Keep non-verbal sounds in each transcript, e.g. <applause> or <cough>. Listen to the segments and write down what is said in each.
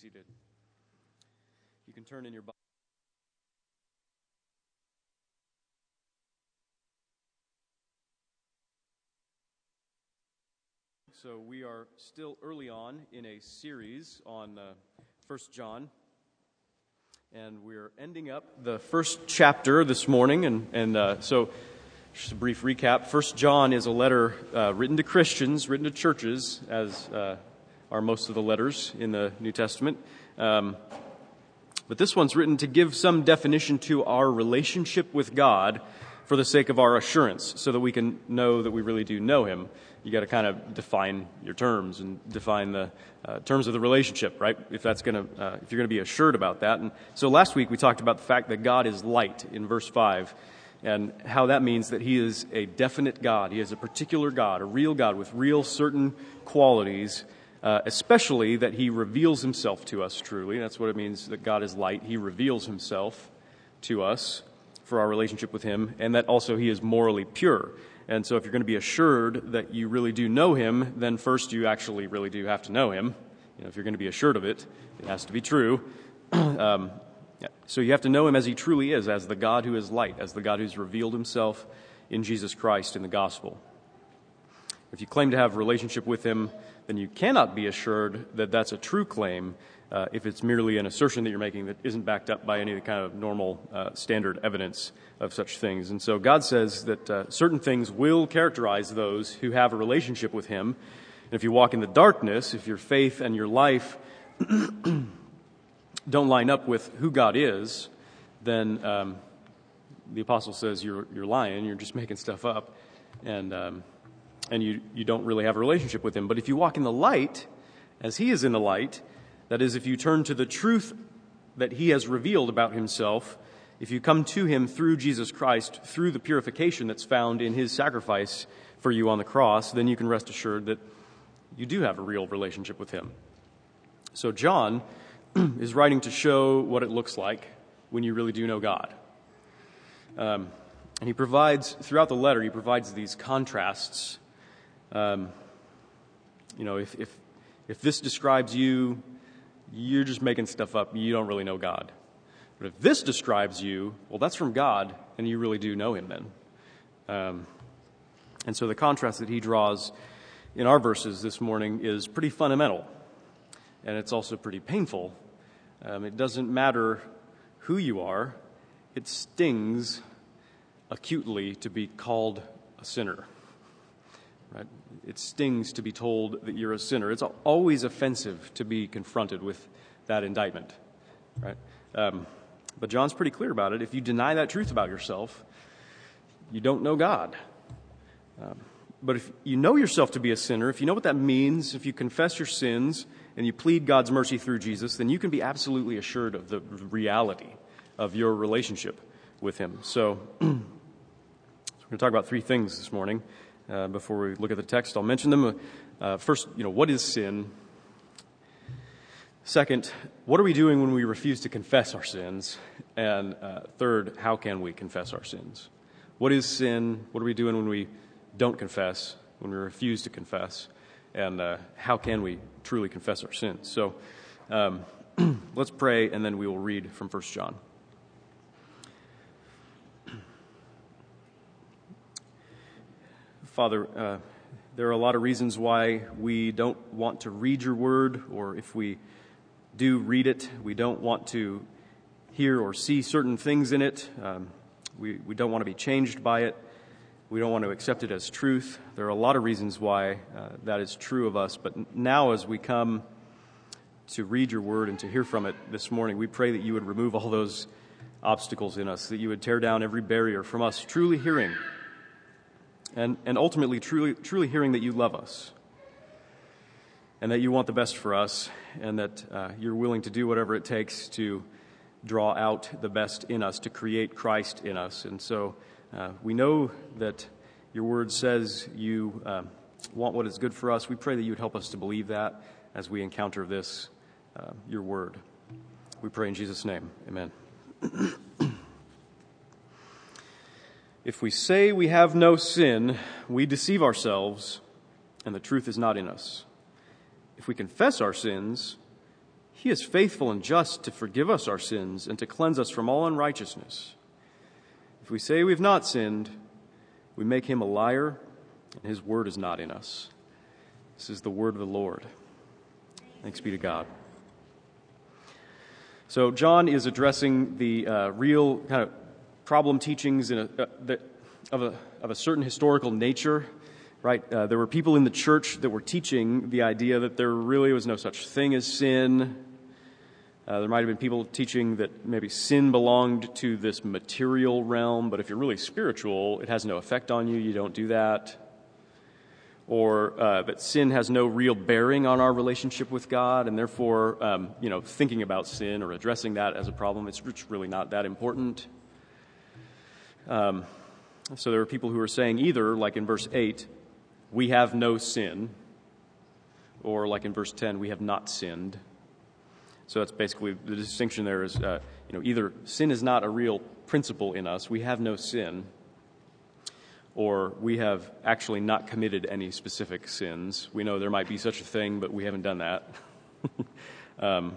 seated. You can turn in your Bible. So we are still early on in a series on uh, First John, and we're ending up the first chapter this morning. And, and uh, so, just a brief recap: First John is a letter uh, written to Christians, written to churches, as uh, are most of the letters in the New Testament. Um, but this one's written to give some definition to our relationship with God for the sake of our assurance, so that we can know that we really do know Him. You got to kind of define your terms and define the uh, terms of the relationship, right? If that's to, uh, if you're to be assured about that. And so last week we talked about the fact that God is light in verse five, and how that means that He is a definite God. He is a particular God, a real God with real certain qualities uh, especially that he reveals himself to us truly. That's what it means that God is light. He reveals himself to us for our relationship with him, and that also he is morally pure. And so, if you're going to be assured that you really do know him, then first you actually really do have to know him. You know, if you're going to be assured of it, it has to be true. <clears throat> um, yeah. So, you have to know him as he truly is, as the God who is light, as the God who's revealed himself in Jesus Christ in the gospel. If you claim to have relationship with him, then you cannot be assured that that's a true claim uh, if it's merely an assertion that you're making that isn't backed up by any kind of normal uh, standard evidence of such things. And so God says that uh, certain things will characterize those who have a relationship with Him. And if you walk in the darkness, if your faith and your life <clears throat> don't line up with who God is, then um, the apostle says you're, you're lying, you're just making stuff up. And um, and you, you don't really have a relationship with him. But if you walk in the light, as he is in the light, that is, if you turn to the truth that he has revealed about himself, if you come to him through Jesus Christ, through the purification that's found in his sacrifice for you on the cross, then you can rest assured that you do have a real relationship with him. So, John <clears throat> is writing to show what it looks like when you really do know God. Um, and he provides, throughout the letter, he provides these contrasts um, you know, if, if, if this describes you, you're just making stuff up. You don't really know God. But if this describes you, well, that's from God, and you really do know Him then. Um, and so the contrast that he draws in our verses this morning is pretty fundamental, and it's also pretty painful. Um, it doesn't matter who you are, it stings acutely to be called a sinner. Right? It stings to be told that you're a sinner. It's always offensive to be confronted with that indictment. Right? Um, but John's pretty clear about it. If you deny that truth about yourself, you don't know God. Um, but if you know yourself to be a sinner, if you know what that means, if you confess your sins and you plead God's mercy through Jesus, then you can be absolutely assured of the reality of your relationship with Him. So, <clears throat> so we're going to talk about three things this morning uh, before we look at the text. I'll mention them. Uh, first, you know, what is sin? Second, what are we doing when we refuse to confess our sins? And uh, third, how can we confess our sins? What is sin? What are we doing when we don't confess, when we refuse to confess? And uh, how can we truly confess our sins? So um, <clears throat> let's pray, and then we will read from 1 John. Father, uh, there are a lot of reasons why we don't want to read your word, or if we do read it, we don't want to hear or see certain things in it. Um, we, we don't want to be changed by it. We don't want to accept it as truth. There are a lot of reasons why uh, that is true of us. But now, as we come to read your word and to hear from it this morning, we pray that you would remove all those obstacles in us, that you would tear down every barrier from us truly hearing and, and ultimately truly, truly hearing that you love us and that you want the best for us and that uh, you're willing to do whatever it takes to draw out the best in us, to create Christ in us. And so uh, we know that your word says you uh, want what is good for us. We pray that you would help us to believe that as we encounter this, uh, your word. We pray in Jesus' name. Amen. <clears throat> If we say we have no sin, we deceive ourselves, and the truth is not in us. If we confess our sins, He is faithful and just to forgive us our sins and to cleanse us from all unrighteousness. If we say we've not sinned, we make him a liar, and his word is not in us. This is the word of the Lord. Thanks be to God. So, John is addressing the uh, real kind of problem teachings a, uh, of, a, of a certain historical nature right? Uh, there were people in the church that were teaching the idea that there really was no such thing as sin, uh, there might have been people teaching that maybe sin belonged to this material realm, but if you're really spiritual, it has no effect on you. You don't do that. Or uh, that sin has no real bearing on our relationship with God, and therefore, um, you know, thinking about sin or addressing that as a problem, it's really not that important. Um, so there are people who are saying either, like in verse 8, we have no sin, or like in verse 10, we have not sinned. So that's basically the distinction there is, uh, you know, either sin is not a real principle in us, we have no sin, or we have actually not committed any specific sins. We know there might be such a thing, but we haven't done that. <laughs> um,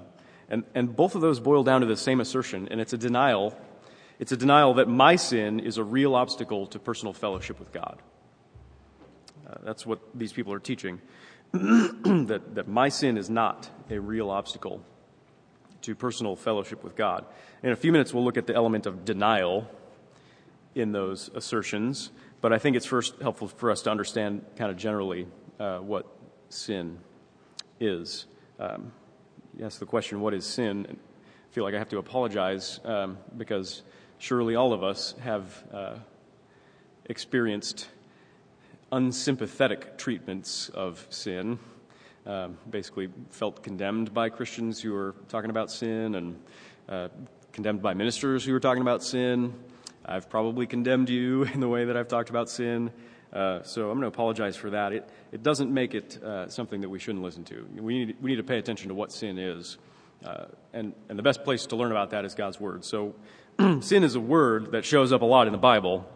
and, and both of those boil down to the same assertion, and it's a denial. It's a denial that my sin is a real obstacle to personal fellowship with God. Uh, that's what these people are teaching. <clears throat> that, that my sin is not a real obstacle to personal fellowship with God. In a few minutes, we'll look at the element of denial in those assertions, but I think it's first helpful for us to understand kind of generally uh, what sin is. Um, you ask the question, what is sin? I feel like I have to apologize um, because surely all of us have uh, experienced unsympathetic treatments of sin um, basically felt condemned by Christians who were talking about sin and uh, condemned by ministers who were talking about sin. I've probably condemned you <laughs> in the way that I've talked about sin. Uh, so I'm going to apologize for that. It, it doesn't make it uh, something that we shouldn't listen to. We need, we need to pay attention to what sin is. Uh, and, and the best place to learn about that is God's Word. So <clears throat> sin is a word that shows up a lot in the Bible.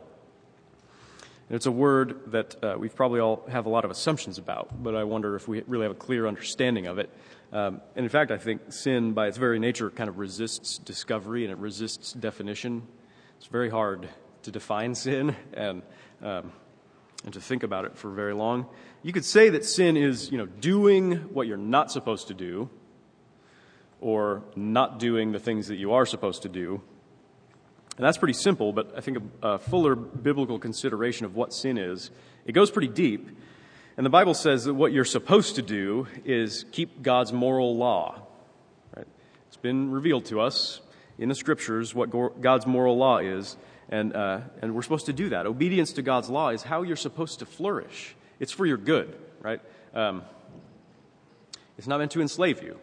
And it's a word that uh, we probably all have a lot of assumptions about, but I wonder if we really have a clear understanding of it. Um, and in fact, I think sin, by its very nature, kind of resists discovery and it resists definition. It's very hard to define <laughs> sin and, um, and to think about it for very long. You could say that sin is, you know, doing what you're not supposed to do or not doing the things that you are supposed to do and that's pretty simple, but I think a, a, fuller biblical consideration of what sin is, it goes pretty deep. And the Bible says that what you're supposed to do is keep God's moral law. Right? It's been revealed to us in the scriptures what God's moral law is, and, uh, and we're supposed to do that. Obedience to God's law is how you're supposed to flourish. It's for your good, right? Um, it's not meant to enslave you.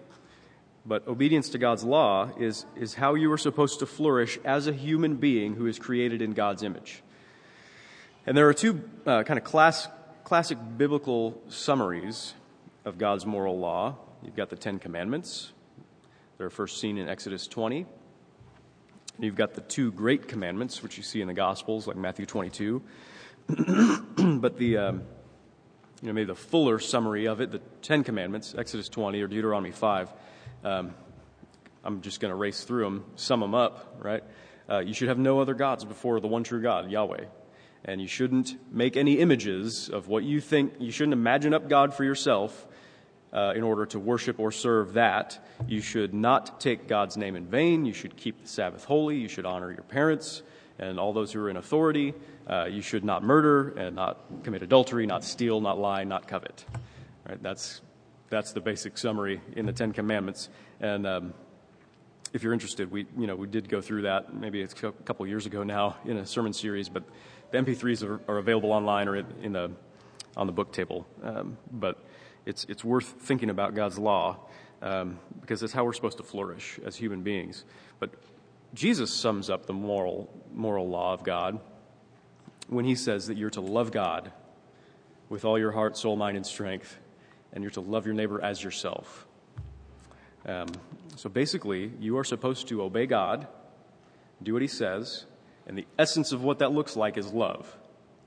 But obedience to God's law is, is how you are supposed to flourish as a human being who is created in God's image. And there are two uh, kind of class, classic biblical summaries of God's moral law. You've got the Ten Commandments, they're first seen in Exodus 20. You've got the two great commandments, which you see in the Gospels, like Matthew 22. <clears throat> but the, um, you know, maybe the fuller summary of it, the Ten Commandments, Exodus 20 or Deuteronomy 5, um, I'm just going to race through them, sum them up, right? Uh, you should have no other gods before the one true God, Yahweh. And you shouldn't make any images of what you think. You shouldn't imagine up God for yourself uh, in order to worship or serve that. You should not take God's name in vain. You should keep the Sabbath holy. You should honor your parents and all those who are in authority. Uh, you should not murder and not commit adultery, not steal, not lie, not covet. Right? That's that's the basic summary in the Ten Commandments. And um, if you're interested, we you know we did go through that maybe a couple years ago now in a sermon series, but the MP3s are, are available online or in the on the book table. Um, but it's it's worth thinking about God's law um, because it's how we're supposed to flourish as human beings. But Jesus sums up the moral moral law of God when he says that you're to love God with all your heart, soul, mind, and strength and you're to love your neighbor as yourself. Um, so basically, you are supposed to obey God, do what He says, and the essence of what that looks like is love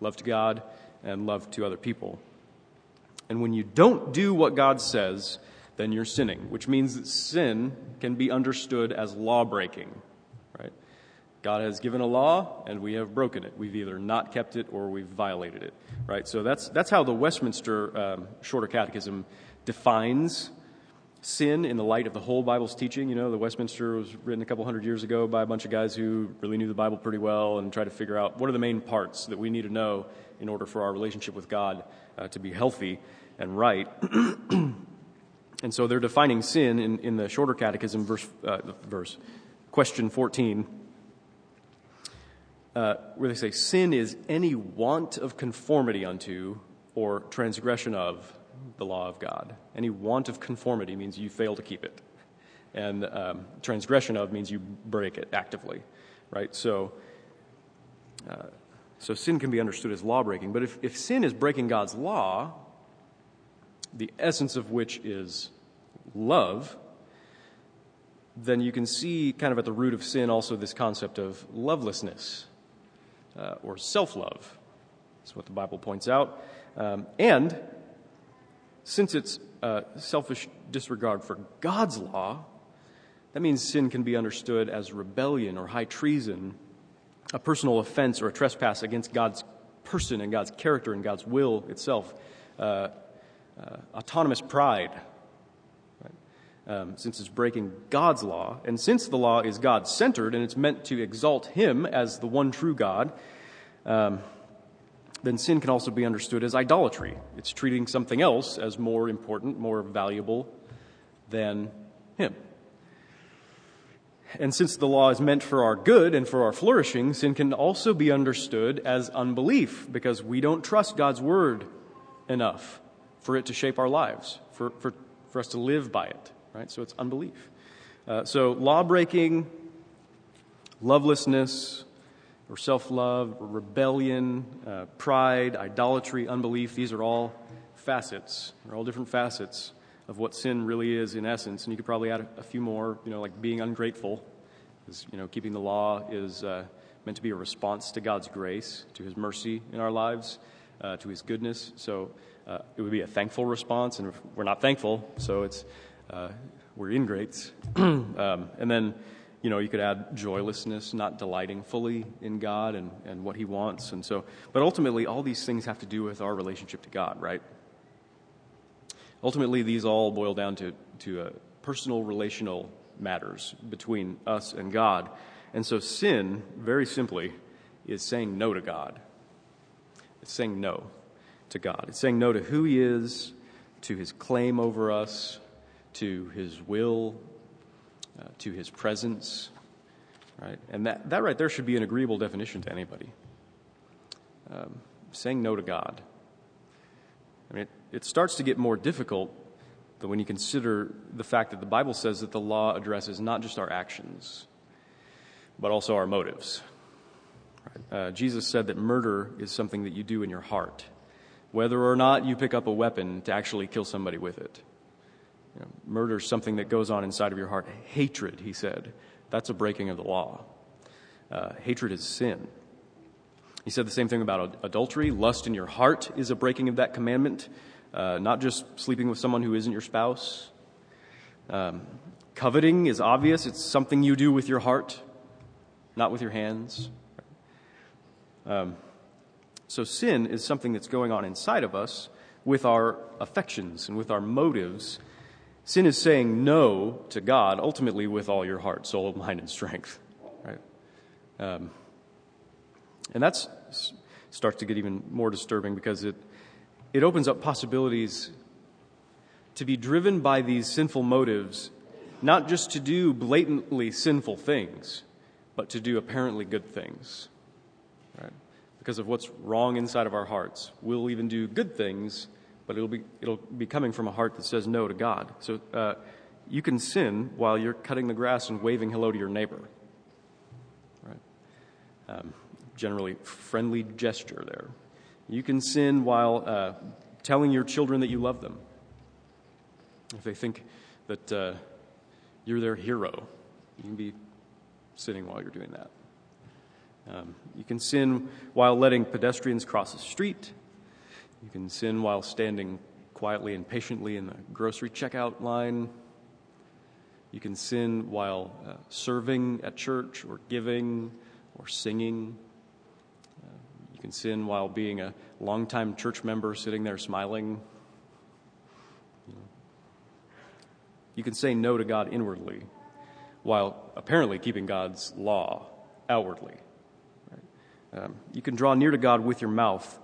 love to God and love to other people. And when you don't do what God says, then you're sinning, which means that sin can be understood as law breaking? God has given a law and we have broken it. We've either not kept it or we've violated it, right? So that's, that's how the Westminster um, Shorter Catechism defines sin in the light of the whole Bible's teaching. You know, the Westminster was written a couple hundred years ago by a bunch of guys who really knew the Bible pretty well and tried to figure out what are the main parts that we need to know in order for our relationship with God uh, to be healthy and right. <clears throat> and so they're defining sin in, in the shorter catechism, verse, uh, verse question 14, uh, where they say, Sin is any want of conformity unto or transgression of the law of God. Any want of conformity means you fail to keep it. And um, transgression of means you break it actively, right? So, uh, so sin can be understood as law breaking. But if, if sin is breaking God's law, the essence of which is love, then you can see kind of at the root of sin also this concept of lovelessness uh, or self love. That's what the Bible points out. Um, and since it's uh, selfish disregard for God's law, that means sin can be understood as rebellion or high treason, a personal offense or a trespass against God's person and God's character and God's will itself, uh, uh, autonomous pride. Um, since it's breaking God's law, and since the law is God centered and it's meant to exalt Him as the one true God, um, then sin can also be understood as idolatry. It's treating something else as more important, more valuable than Him. And since the law is meant for our good and for our flourishing, sin can also be understood as unbelief because we don't trust God's word enough for it to shape our lives, for, for, for us to live by it, right? So it's unbelief. Uh, so law breaking, lovelessness, or self love, rebellion, uh, pride, idolatry, unbelief. These are all facets, they're all different facets of what sin really is in essence. And you could probably add a, a few more, you know, like being ungrateful, because, you know, keeping the law is uh, meant to be a response to God's grace, to His mercy in our lives, uh, to His goodness. So uh, it would be a thankful response, and we're not thankful, so it's uh, we're ingrates. <clears throat> um, and then you know, you could add joylessness, not delighting fully in God and, and what He wants. And so, but ultimately, all these things have to do with our relationship to God, right? Ultimately, these all boil down to, to uh, personal relational matters between us and God. And so, sin, very simply, is saying no to God. It's saying no to God. It's saying no to who He is, to His claim over us, to His will uh, to his presence, right? And that, that right there should be an agreeable definition to anybody. Um, saying no to God. I mean, it, it starts to get more difficult when you consider the fact that the Bible says that the law addresses not just our actions, but also our motives. Uh, Jesus said that murder is something that you do in your heart, whether or not you pick up a weapon to actually kill somebody with it. You know, murder is something that goes on inside of your heart. Hatred, he said, that's a breaking of the law. Uh, hatred is sin. He said the same thing about adultery. Lust in your heart is a breaking of that commandment, uh, not just sleeping with someone who isn't your spouse. Um, coveting is obvious. It's something you do with your heart, not with your hands. Um, so sin is something that's going on inside of us with our affections and with our motives Sin is saying no to God, ultimately with all your heart, soul, <laughs> mind, and strength. Right? Um, and that starts to get even more disturbing because it, it opens up possibilities to be driven by these sinful motives, not just to do blatantly sinful things, but to do apparently good things. Right? Because of what's wrong inside of our hearts. We'll even do good things but it'll be, it'll be coming from a heart that says no to God. So uh, you can sin while you're cutting the grass and waving hello to your neighbor. Right? Um, generally, friendly gesture there. You can sin while uh, telling your children that you love them. If they think that uh, you're their hero, you can be sinning while you're doing that. Um, you can sin while letting pedestrians cross the street you can sin while standing quietly and patiently in the grocery checkout line. You can sin while uh, serving at church or giving or singing. Uh, you can sin while being a longtime church member sitting there smiling. You can say no to God inwardly while apparently keeping God's law outwardly. Right? Um, you can draw near to God with your mouth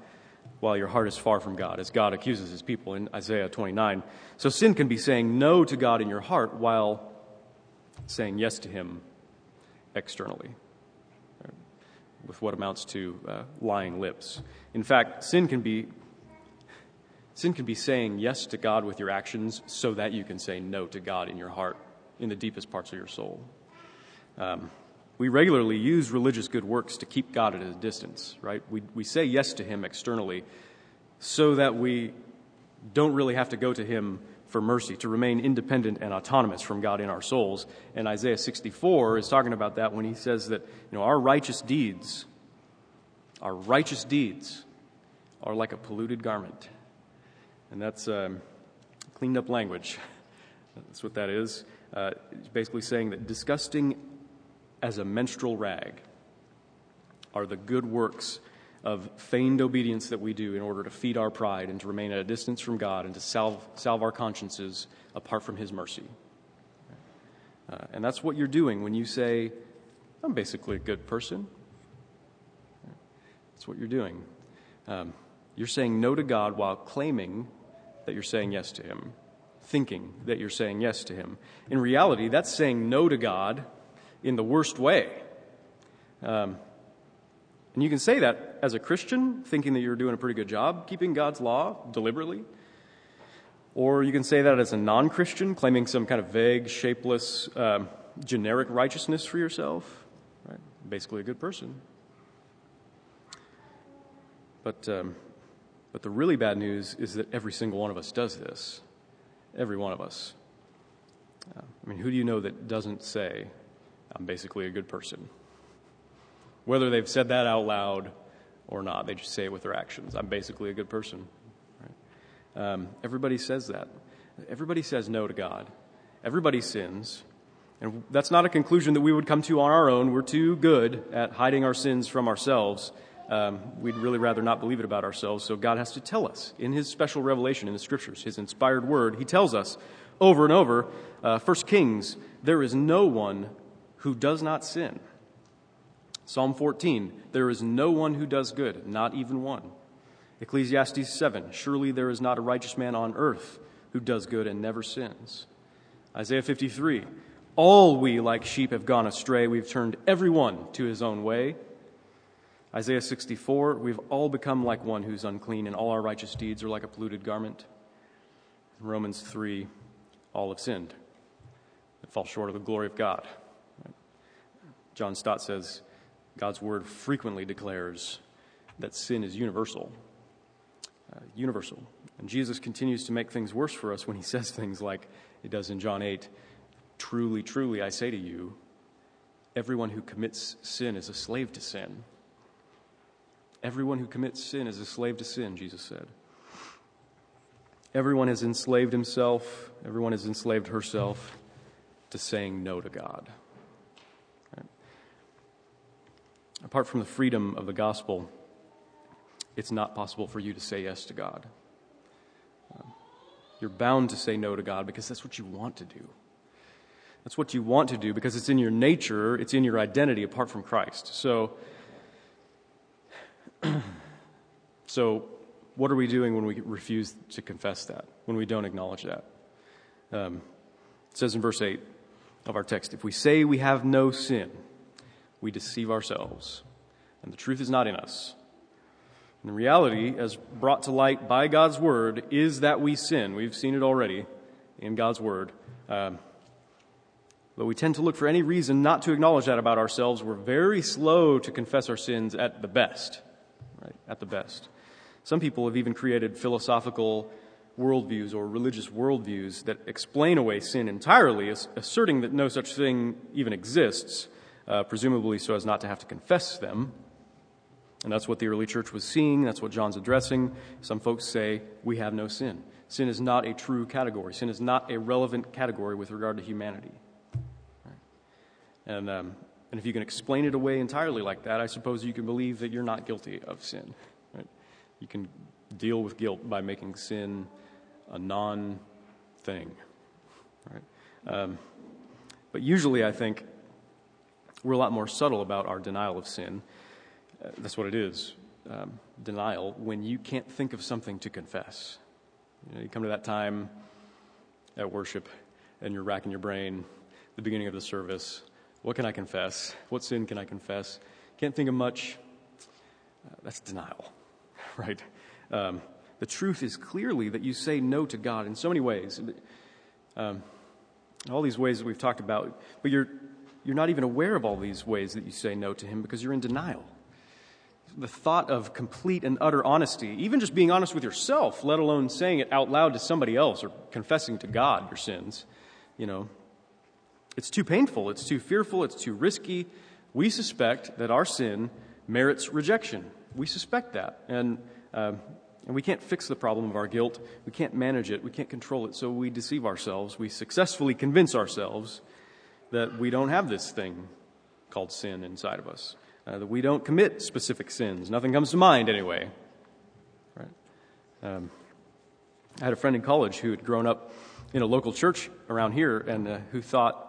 while your heart is far from God, as God accuses his people in Isaiah 29. So sin can be saying no to God in your heart while saying yes to him externally, with what amounts to uh, lying lips. In fact, sin can be sin can be saying yes to God with your actions so that you can say no to God in your heart, in the deepest parts of your soul. Um, we regularly use religious good works to keep God at a distance, right? We, we say yes to Him externally so that we don't really have to go to Him for mercy, to remain independent and autonomous from God in our souls. And Isaiah 64 is talking about that when he says that, you know, our righteous deeds, our righteous deeds are like a polluted garment. And that's um, cleaned up language. <laughs> That's what that is. Uh, basically saying that disgusting as a menstrual rag are the good works of feigned obedience that we do in order to feed our pride and to remain at a distance from God and to salve, salve our consciences apart from His mercy. Uh, and that's what you're doing when you say, I'm basically a good person. That's what you're doing. Um, you're saying no to God while claiming that you're saying yes to Him, thinking that you're saying yes to Him. In reality, that's saying no to God in the worst way. Um, and you can say that as a Christian, thinking that you're doing a pretty good job keeping God's law deliberately. Or you can say that as a non Christian, claiming some kind of vague, shapeless, um, generic righteousness for yourself. Right? Basically, a good person. But, um, but the really bad news is that every single one of us does this. Every one of us. Uh, I mean, who do you know that doesn't say, I'm basically a good person. Whether they've said that out loud or not, they just say it with their actions. I'm basically a good person. Right? Um, everybody says that. Everybody says no to God. Everybody sins. And that's not a conclusion that we would come to on our own. We're too good at hiding our sins from ourselves. Um, we'd really rather not believe it about ourselves. So God has to tell us in His special revelation in the Scriptures, His inspired word. He tells us over and over, uh, First Kings, there is no one who does not sin. Psalm 14, there is no one who does good, not even one. Ecclesiastes 7, surely there is not a righteous man on earth who does good and never sins. Isaiah 53, all we like sheep have gone astray, we've turned every one to his own way. Isaiah 64, we've all become like one who's unclean, and all our righteous deeds are like a polluted garment. Romans 3, all have sinned and fall short of the glory of God. John Stott says God's word frequently declares that sin is universal. Uh, universal. And Jesus continues to make things worse for us when he <laughs> says things like it does in John 8 Truly, truly, I say to you, everyone who commits sin is a slave to sin. Everyone who commits sin is a slave to sin, Jesus said. Everyone has enslaved himself, everyone has enslaved herself to saying no to God. Apart from the freedom of the gospel, it's not possible for you to say yes to God. Uh, you're bound to say no to God because that's what you want to do. That's what you want to do because it's in your nature, it's in your identity apart from Christ. So, <clears throat> so what are we doing when we refuse to confess that, when we don't acknowledge that? Um, it says in verse 8 of our text if we say we have no sin, we deceive ourselves, and the truth is not in us. And the reality, as brought to light by God's word, is that we sin. We've seen it already in God's word. Um, but we tend to look for any reason not to acknowledge that about ourselves. We're very slow to confess our sins at the best, right? At the best. Some people have even created philosophical worldviews or religious worldviews that explain away sin entirely, asserting that no such thing even exists uh, presumably so as not to have to confess them. And that's what the early church was seeing. That's what John's addressing. Some folks say, we have no sin. sin is not a true category. Sin is not a relevant category with regard to humanity. And, um, and if you can explain it away entirely like that, I suppose you can believe that you're not guilty of sin. Right? You can deal with guilt by making sin a non thing. Right? Um, but usually, I think we're a lot more subtle about our denial of sin. Uh, that's what it is um, denial when you can't think of something to confess. You, know, you come to that time at worship and you're racking your brain, the beginning of the service. What can I confess? What sin can I confess? Can't think of much. Uh, that's denial, <laughs> right? Um, the truth is clearly that you say no to God in so many ways. Um, all these ways that we've talked about, but you're, you're not even aware of all these ways that you say no to Him because you're in denial. The thought of complete and utter honesty, even just being honest with yourself, let alone saying it out loud to somebody else or confessing to God your sins, you know, it's too painful, it's too fearful, it's too risky. We suspect that our sin merits rejection. We suspect that. And uh, and we can't fix the problem of our guilt. We can't manage it. We can't control it. So we deceive ourselves. We successfully convince ourselves that we don't have this thing called sin inside of us, uh, that we don't commit specific sins. Nothing comes to mind anyway. Right? Um, I had a friend in college who had grown up in a local church around here and uh, who thought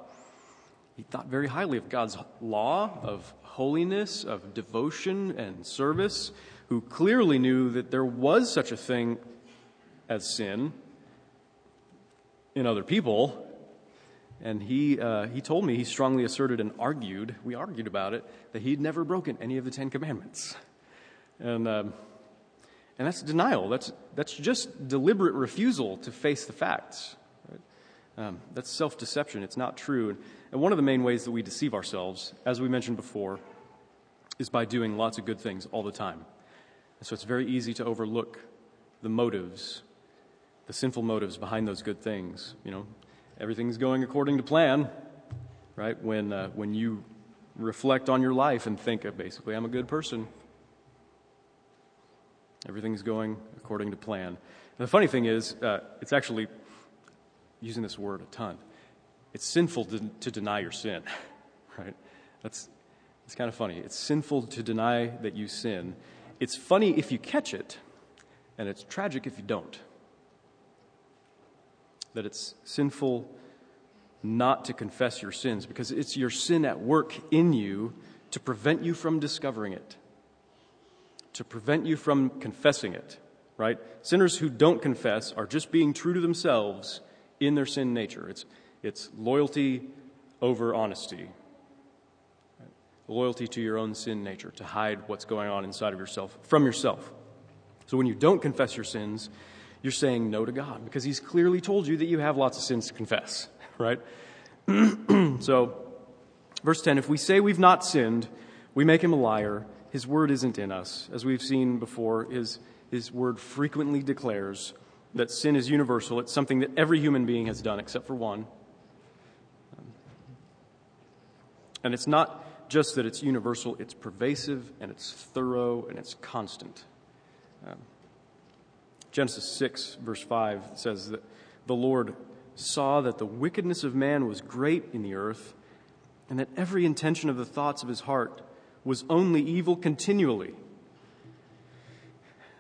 he thought very highly of God's law, of holiness, of devotion and service who clearly knew that there was such a thing as sin in other people. And he, uh, he told me, he strongly asserted and argued, we argued about it, that he'd never broken any of the Ten Commandments. And, um, and that's denial. That's, that's just deliberate refusal to face the facts. Right? Um, that's self deception. It's not true. And, one of the main ways that we deceive ourselves, as we mentioned before, is by doing lots of good things all the time. And so it's very easy to overlook the motives, the sinful motives behind those good things. You know, everything's going according to plan, right? When, uh, when you reflect on your life and think, of basically, I'm a good person. Everything's going according to plan. And the funny thing is, uh, it's actually using this word a ton. It's sinful to, to deny your sin, <laughs> right? That's it's kind of funny. It's sinful to deny that you sin. It's funny if you catch it, and it's tragic if you don't. That it's sinful not to confess your sins because it's your sin at work in you to prevent you from discovering it, to prevent you from confessing it, right? Sinners who don't confess are just being true to themselves in their sin nature. It's, it's loyalty over honesty, loyalty to your own sin nature, to hide what's going on inside of yourself from yourself. So when you don't confess your sins, you're saying no to God because He's clearly told you that you have lots of sins to confess, right? <clears throat> so, verse 10 if we say we've not sinned, we make Him a liar. His word isn't in us. As we've seen before, his, his word frequently declares that sin is universal. It's something that every human being has done except for one. And it's not just that it's universal, it's pervasive and it's thorough and it's constant. Um, Genesis 6, verse 5 says that the Lord saw that the wickedness of man was great in the earth, and that every intention of the thoughts of his heart was only evil continually.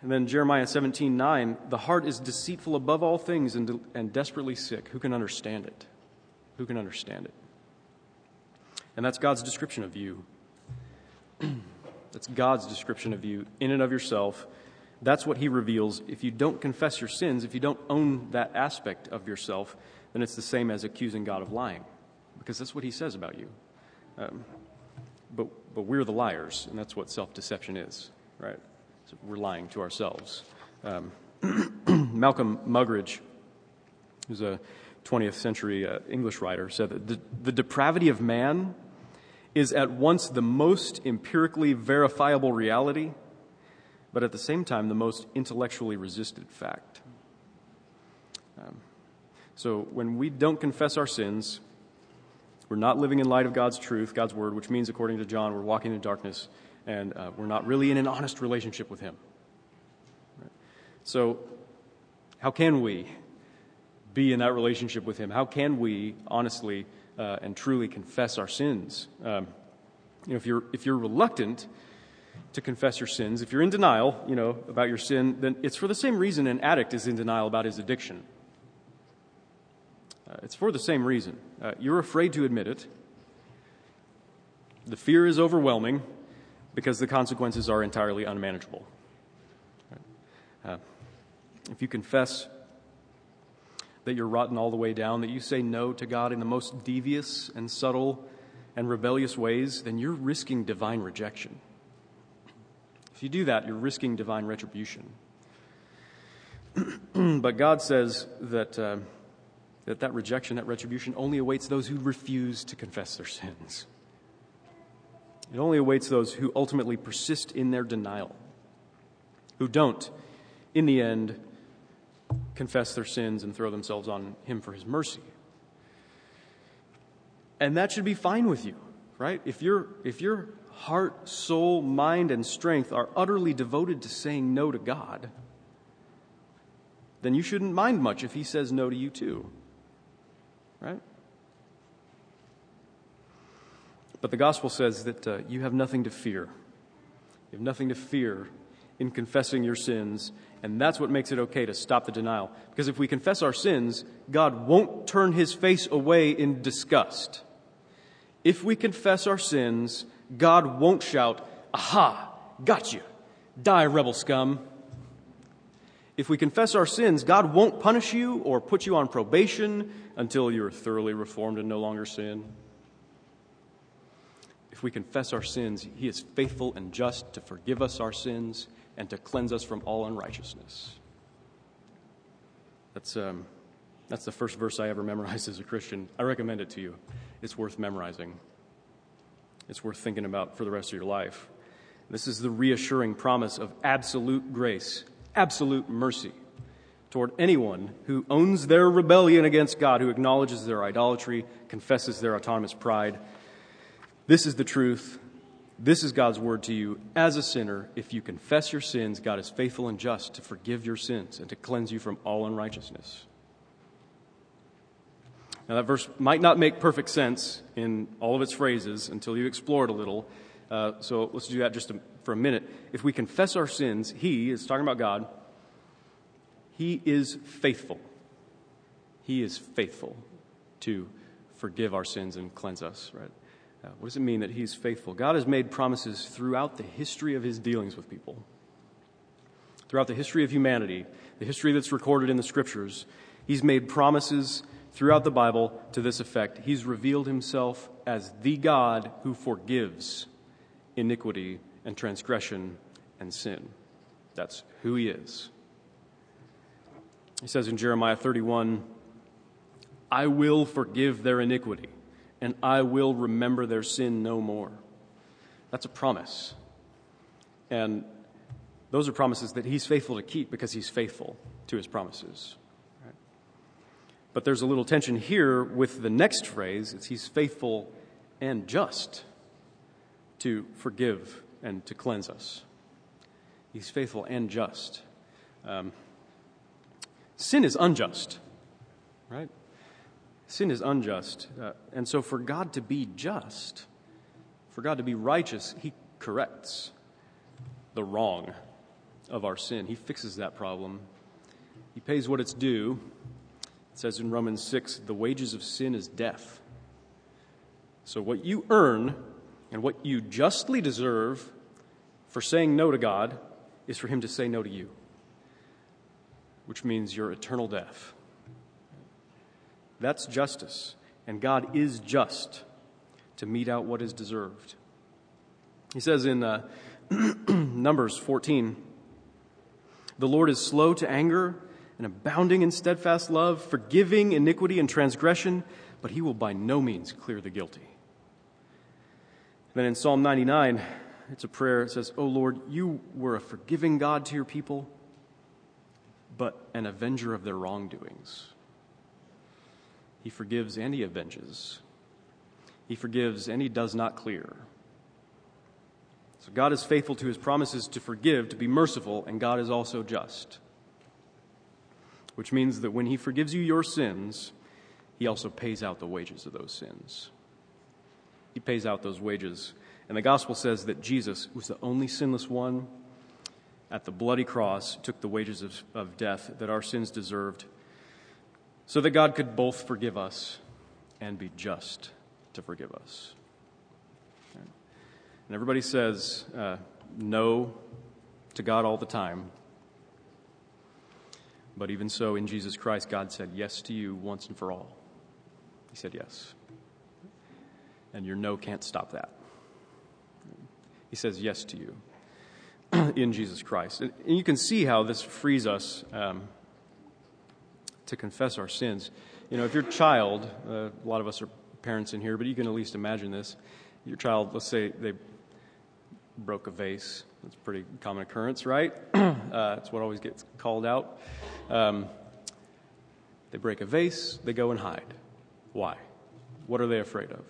And then Jeremiah 17, 9, the heart is deceitful above all things and, de- and desperately sick. Who can understand it? Who can understand it? And that's God's description of you. <clears throat> that's God's description of you in and of yourself. That's what He reveals. If you don't confess your sins, if you don't own that aspect of yourself, then it's the same as accusing God of lying, because that's what He says about you. Um, but, but we're the liars, and that's what self deception is, right? So we're lying to ourselves. Um, <clears throat> Malcolm Muggeridge, who's a 20th century uh, English writer, said that the, the depravity of man is at once the most empirically verifiable reality, but at the same time, the most intellectually resisted fact. Um, so when we don't confess our sins, we're not living in light of God's truth, God's word, which means, according to John, we're walking in darkness and uh, we're not really in an honest relationship with Him. Right? So how can we be in that relationship with Him? How can we honestly uh, and truly confess our sins? Um, you know, if you're if you're reluctant to confess your sins, if you're in denial, you know, about your sin, then it's for the same reason an addict is in denial about his addiction. Uh, it's for the same reason. Uh, you're afraid to admit it. The fear is overwhelming because the consequences are entirely unmanageable. Uh, if you confess that you're rotten all the way down, that you say no to God in the most devious and subtle and rebellious ways, then you're risking divine rejection. If you do that, you're risking divine retribution. <clears throat> but God says that, uh, that that rejection, that retribution, only awaits those who refuse to confess their sins. It only awaits those who ultimately persist in their denial, who don't, in the end, confess their sins and throw themselves on Him for His mercy. And that should be fine with you, right? If, you're, if your heart, soul, mind, and strength are utterly devoted to saying no to God, then you shouldn't mind much if He says no to you too, right? But the gospel says that uh, you have nothing to fear. You have nothing to fear in confessing your sins and that's what makes it okay to stop the denial. Because if we confess our sins, God won't turn his face away in disgust. If we confess our sins, God won't shout, Aha, got you. Die, rebel scum. If we confess our sins, God won't punish you or put you on probation until you're thoroughly reformed and no longer sin. If we confess our sins, He is faithful and just to forgive us our sins and to cleanse us from all unrighteousness. That's, um, that's the first verse I ever memorized <laughs> as a Christian. I recommend it to you. It's worth memorizing, it's worth thinking about for the rest of your life. This is the reassuring promise of absolute grace, absolute mercy toward anyone who owns their rebellion against God, who acknowledges their idolatry, confesses their autonomous pride. This is the truth. This is God's word to you as a sinner. If you confess your sins, God is faithful and just to forgive your sins and to cleanse you from all unrighteousness. Now, that verse might not make perfect sense in all of its phrases until you explore it a little. Uh, so let's do that just for a minute. If we confess our sins, He is talking about God, He is faithful. He is faithful to forgive our sins and cleanse us, right? Uh, what does it mean that He's faithful? God has made promises throughout the history of His dealings with people. Throughout the history of humanity, the history that's recorded in the Scriptures, He's made promises throughout the Bible to this effect. He's revealed Himself as the God who forgives iniquity and transgression and sin. That's who He is. He says in Jeremiah 31, I will forgive their iniquity and I will remember their sin no more. That's a promise. And those are promises that he's faithful to keep because he's faithful to his promises. But there's a little tension here with the next phrase it's he's faithful and just to forgive and to cleanse us. He's faithful and just. Um, sin is unjust, right? Sin is unjust. Uh, and so, for God to be just, for God to be righteous, He corrects the wrong of our sin. He fixes that problem. He pays what it's due. It says in Romans 6 the wages of sin is death. So, what you earn and what you justly deserve for saying no to God is for Him to say no to you, which means your eternal death. That's justice. And God is just to mete out what is deserved. He says in uh, <clears throat> Numbers 14 The Lord is slow to anger and abounding in steadfast love, forgiving iniquity and transgression, but he will by no means clear the guilty. Then in Psalm 99, it's a prayer. It says, Oh Lord, you were a forgiving God to your people, but an avenger of their wrongdoings. He forgives and he avenges. He forgives and he does not clear. So God is faithful to his promises to forgive, to be merciful, and God is also just. Which means that when He forgives you your sins, He also pays out the wages of those sins. He pays out those wages. And the gospel says that Jesus, who's the only sinless one, at the bloody cross took the wages of, of death that our sins deserved, so that God could both forgive us and be just to forgive us. And everybody says uh, no to God all the time. But even so, in Jesus Christ, God said yes to you once and for all. He said yes. And your no can't stop that. He says yes to you <clears throat> in Jesus Christ. And you can see how this frees us um, to confess our sins. You know, if your child, uh, a lot of us are parents in here, but you can at least imagine this. Your child, let's say they broke a vase. That's a pretty common occurrence, right? <clears throat> uh, it's what always gets called out. Um, they break a vase, they go and hide. Why? What are they afraid of?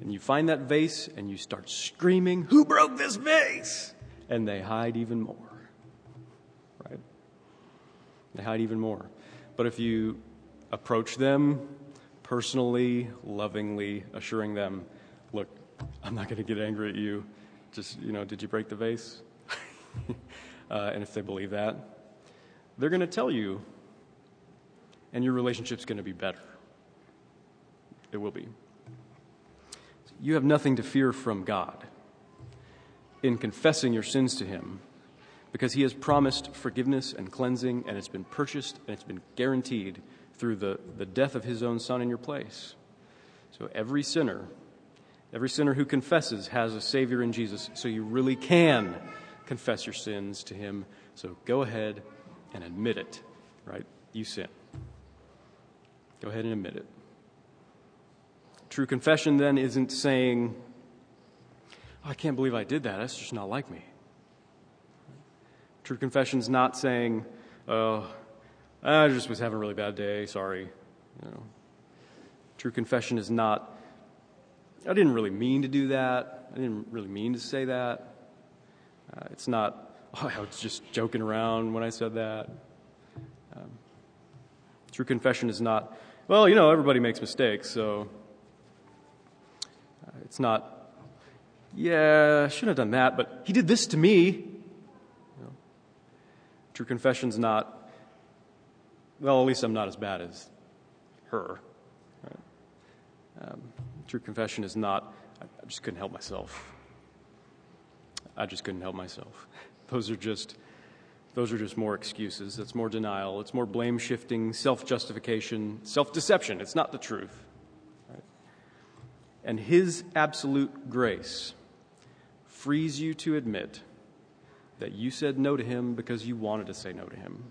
And you find that vase and you start screaming, Who broke this vase? And they hide even more. Right? They hide even more. But if you approach them personally, lovingly, assuring them, Look, I'm not going to get angry at you. Just, you know, did you break the vase? <laughs> uh, and if they believe that, they're going to tell you, and your relationship's going to be better. It will be. You have nothing to fear from God in confessing your sins to Him because He has promised forgiveness and cleansing, and it's been purchased and it's been guaranteed through the, the death of His own Son in your place. So every sinner, every sinner who confesses has a Savior in Jesus, so you really can confess your sins to Him. So go ahead and admit it, right? You sin. Go ahead and admit it. True confession then isn't saying, oh, I can't believe I did that. That's just not like me. True confession is not saying, oh, I just was having a really bad day. Sorry. You know. True confession is not, I didn't really mean to do that. I didn't really mean to say that. Uh, it's not, <laughs> oh, I was just joking around when I said that. Um, true confession is not, well, you know, everybody makes mistakes, so it's not, yeah, I shouldn't have done that, but he did this to me. You know, true confession's not, well, at least I'm not as bad as her. Right? Um, true confession is not, I just couldn't help myself. I just couldn't help myself. Those are just, those are just more excuses. It's more denial. It's more blame shifting, self justification, self deception. It's not the truth and His absolute grace frees you to admit that you said no to Him because you wanted to say no to Him.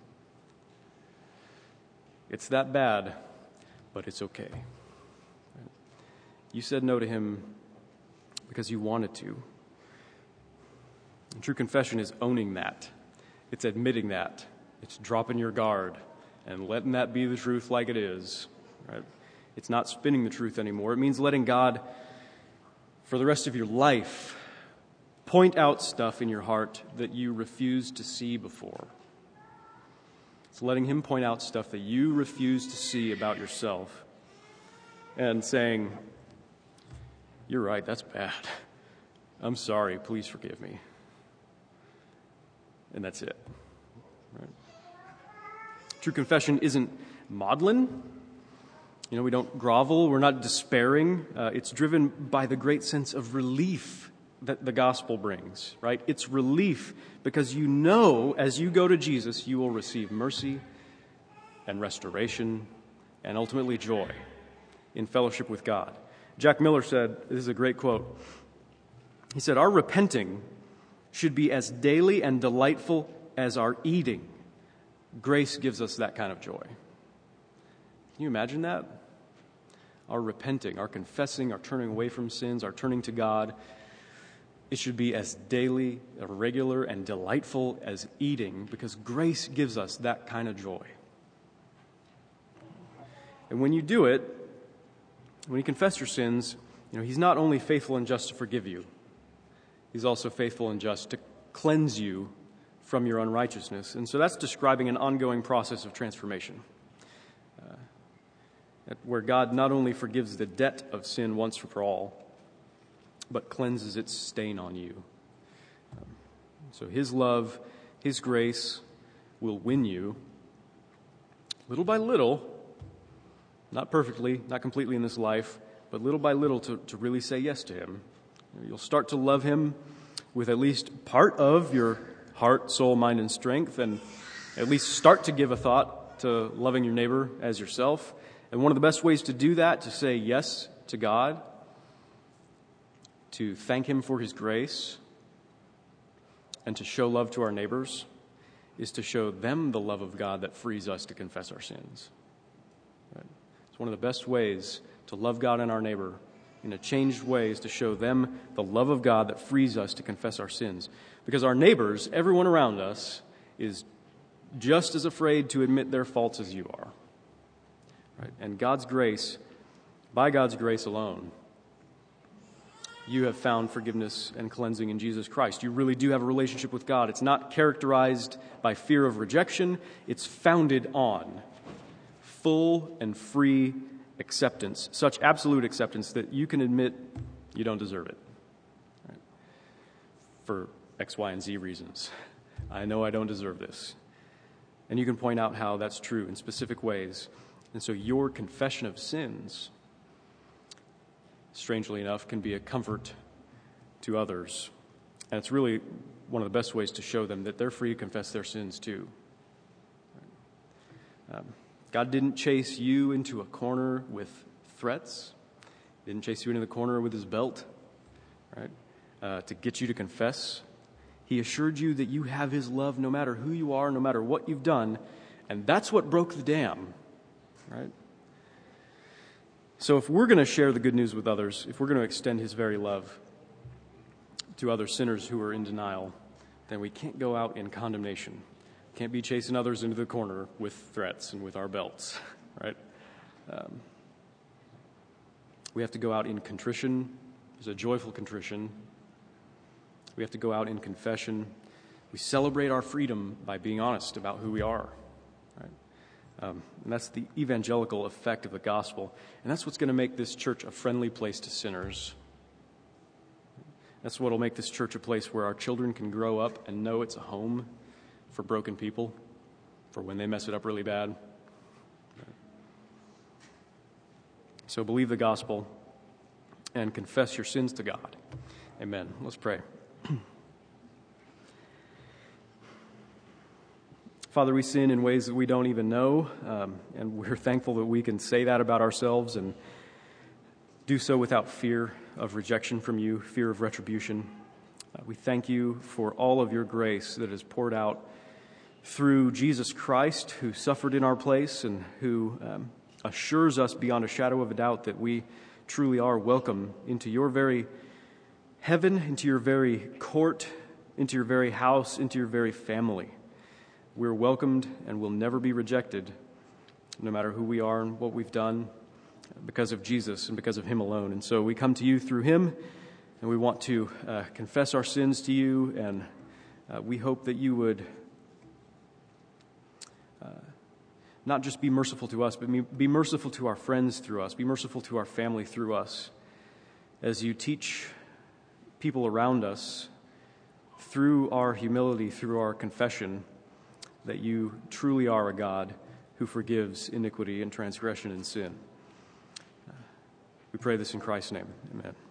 It's that bad, but it's okay. You said no to Him because you wanted to. And true confession is owning that, it's admitting that, it's dropping your guard and letting that be the truth like it is. Right? It's not spinning the truth anymore. It means letting God, for the rest of your life, point out stuff in your heart that you refused to see before. It's letting Him point out stuff that you refuse to see about yourself and saying, You're right, that's bad. I'm sorry, please forgive me. And that's it. Right? True confession isn't maudlin. You know, we don't grovel, we're not despairing. Uh, it's driven by the great sense of relief that the gospel brings, right? It's relief because you know as you go to Jesus, you will receive mercy and restoration and ultimately joy in fellowship with God. Jack Miller said, this is a great quote. He said, Our repenting should be as daily and delightful as our eating. Grace gives us that kind of joy. Can you imagine that? our repenting, our confessing, our turning away from sins, our turning to God, it should be as daily, regular, and delightful as eating because grace gives us that kind of joy. And when you do it, when you confess your sins, you know, He's not only faithful and just to forgive you, He's also faithful and just to cleanse you from your unrighteousness. And so that's describing an ongoing process of transformation. Uh, where God not only forgives the debt of sin once for all, but cleanses its stain on you. Um, so His love, His grace will win you little by little, not perfectly, not completely in this life, but little by little to, to really say yes to Him. You'll start to love Him with at least part of your heart, soul, mind, and strength, and at least start to give a thought to loving your neighbor as yourself. And one of the best ways to do that, to say yes to God, to thank Him for His grace, and to show love to our neighbors, is to show them the love of God that frees us to confess our sins. One of the best ways to love God and our neighbor in a changed way is to show them the love of God that frees us to confess our sins. Because our neighbors, everyone around us, is just as afraid to admit their faults as you are. Right? And God's grace, by God's grace alone, you have found forgiveness and cleansing in Jesus Christ. You really do have a relationship with God. It's not characterized by fear of rejection, it's founded on full and free acceptance, such absolute acceptance that you can admit you don't deserve it. Right? For X, Y, and Z reasons. I know I don't deserve this. And you can point out how that's true in specific ways. And so your confession of sins, strangely enough, can be a comfort to others. And it's really one of the best ways to show them that they're free to confess their sins too. Um, God didn't chase you into a corner with threats. He didn't chase you into the corner with his belt, right? Uh, to get you to confess he assured you that you have His love no matter who you are, no matter what you've done. And that's what broke the dam, right? So if we're going to share the good news with others, if we're going to extend His very love to other sinners who are in denial, then we can't go out in condemnation. Can't be chasing others into the corner with threats and with our belts, <laughs> right? Um, we have to go out in contrition. There's a joyful contrition we have to go out in confession. We celebrate our freedom by being honest about who we are. Right? Um, and that's the evangelical effect of the gospel. And that's what's going to make this church a friendly place to sinners. That's what will make this church a place where our children can grow up and know it's a home for broken people, for when they mess it up really bad. So believe the gospel and confess your sins to God. Amen. Let's pray. <clears throat> Father, we sin in ways that we don't even know, um, and we're thankful that we can say that about ourselves and do so without fear of rejection from you, fear of retribution. We thank you for all of your grace that is poured out through Jesus Christ, who suffered in our place and who um, assures us beyond a shadow of a doubt that we truly are welcome into your very heaven, into your very court, into your very house, into your very family. We're welcomed and will never be rejected, no matter who we are and what we've done, because of Jesus and because of Him alone. And so we come to you through Him, and we want to uh, confess our sins to you, and uh, we hope that you would. Uh, not just be merciful to us, but be merciful to our friends through us, be merciful to our family through us, as you teach people around us through our humility, through our confession, that you truly are a God who forgives iniquity and transgression and sin. We pray this in Christ's name. Amen.